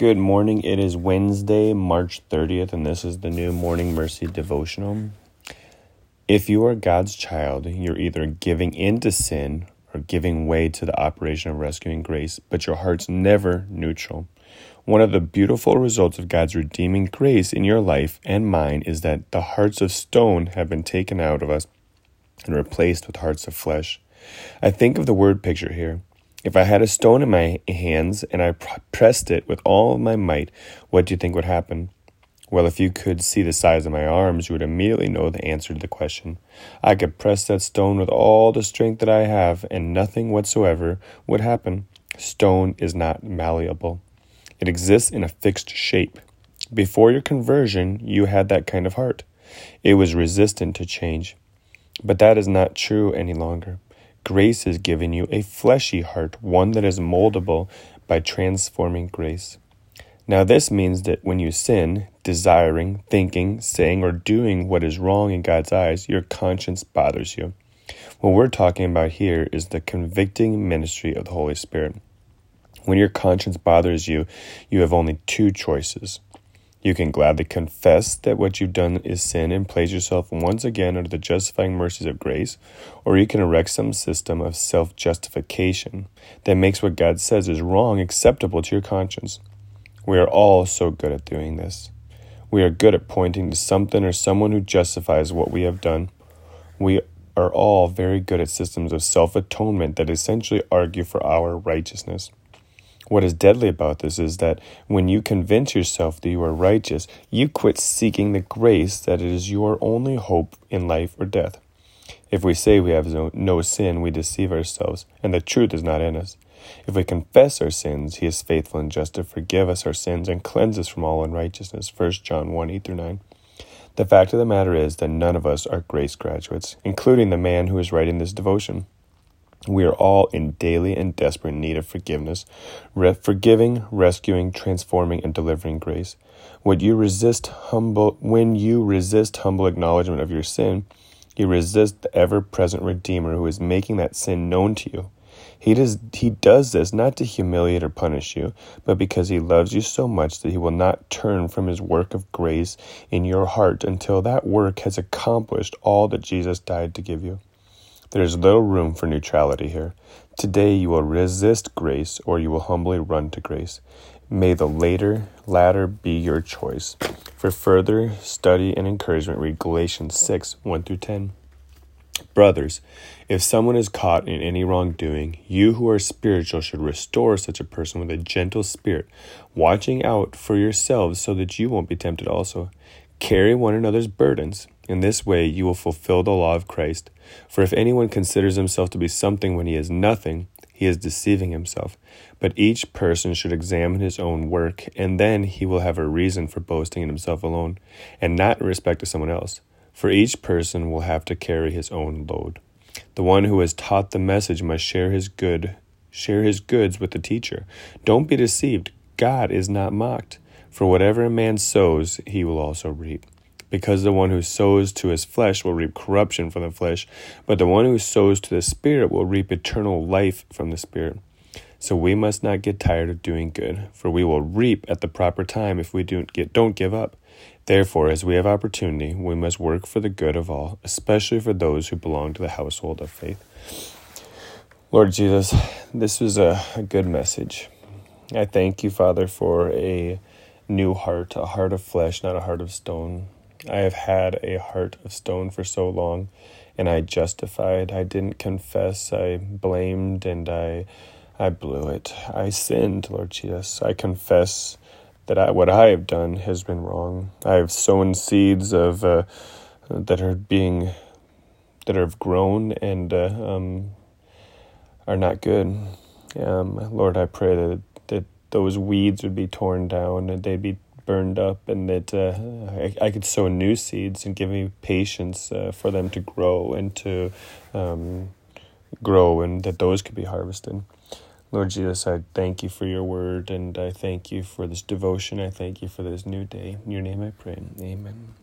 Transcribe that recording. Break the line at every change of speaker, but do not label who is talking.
Good morning. It is Wednesday, March 30th, and this is the new Morning Mercy devotional. If you are God's child, you're either giving in to sin or giving way to the operation of rescuing grace, but your heart's never neutral. One of the beautiful results of God's redeeming grace in your life and mine is that the hearts of stone have been taken out of us and replaced with hearts of flesh. I think of the word picture here. If I had a stone in my hands and I pressed it with all my might, what do you think would happen? Well, if you could see the size of my arms, you would immediately know the answer to the question. I could press that stone with all the strength that I have, and nothing whatsoever would happen. Stone is not malleable, it exists in a fixed shape. Before your conversion, you had that kind of heart. It was resistant to change. But that is not true any longer. Grace has given you a fleshy heart, one that is moldable by transforming grace. Now, this means that when you sin, desiring, thinking, saying, or doing what is wrong in God's eyes, your conscience bothers you. What we're talking about here is the convicting ministry of the Holy Spirit. When your conscience bothers you, you have only two choices you can gladly confess that what you've done is sin and place yourself once again under the justifying mercies of grace, or you can erect some system of self justification that makes what God says is wrong acceptable to your conscience. We are all so good at doing this. We are good at pointing to something or someone who justifies what we have done. We are all very good at systems of self atonement that essentially argue for our righteousness. What is deadly about this is that when you convince yourself that you are righteous, you quit seeking the grace that is your only hope in life or death. If we say we have no, no sin, we deceive ourselves, and the truth is not in us. If we confess our sins, he is faithful and just to forgive us our sins and cleanse us from all unrighteousness. 1 John 1 8 through 9. The fact of the matter is that none of us are grace graduates, including the man who is writing this devotion. We are all in daily and desperate need of forgiveness, re- forgiving, rescuing, transforming, and delivering grace. When you resist humble, when you resist humble acknowledgement of your sin, you resist the ever-present Redeemer who is making that sin known to you. He does, he does this not to humiliate or punish you, but because he loves you so much that he will not turn from his work of grace in your heart until that work has accomplished all that Jesus died to give you. There is little room for neutrality here. Today you will resist grace or you will humbly run to grace. May the later, latter be your choice. For further study and encouragement, read Galatians 6 1 through 10. Brothers, if someone is caught in any wrongdoing, you who are spiritual should restore such a person with a gentle spirit, watching out for yourselves so that you won't be tempted also. Carry one another's burdens. In this way, you will fulfill the law of Christ. For if anyone considers himself to be something when he is nothing, he is deceiving himself. But each person should examine his own work, and then he will have a reason for boasting in himself alone, and not in respect to someone else. For each person will have to carry his own load. The one who has taught the message must share his good, share his goods with the teacher. Don't be deceived. God is not mocked. For whatever a man sows, he will also reap. Because the one who sows to his flesh will reap corruption from the flesh, but the one who sows to the Spirit will reap eternal life from the Spirit. So we must not get tired of doing good, for we will reap at the proper time if we don't, get, don't give up. Therefore, as we have opportunity, we must work for the good of all, especially for those who belong to the household of faith. Lord Jesus, this was a, a good message. I thank you, Father, for a new heart, a heart of flesh, not a heart of stone. I have had a heart of stone for so long, and I justified. I didn't confess. I blamed, and I, I blew it. I sinned, Lord Jesus. I confess that I, what I have done has been wrong. I have sown seeds of uh, that are being that have grown and uh, um, are not good. Um, Lord, I pray that those weeds would be torn down and they'd be burned up, and that uh, I, I, could sow new seeds and give me patience uh, for them to grow and to um, grow, and that those could be harvested. Lord Jesus, I thank you for your word, and I thank you for this devotion. I thank you for this new day. In your name I pray. Amen.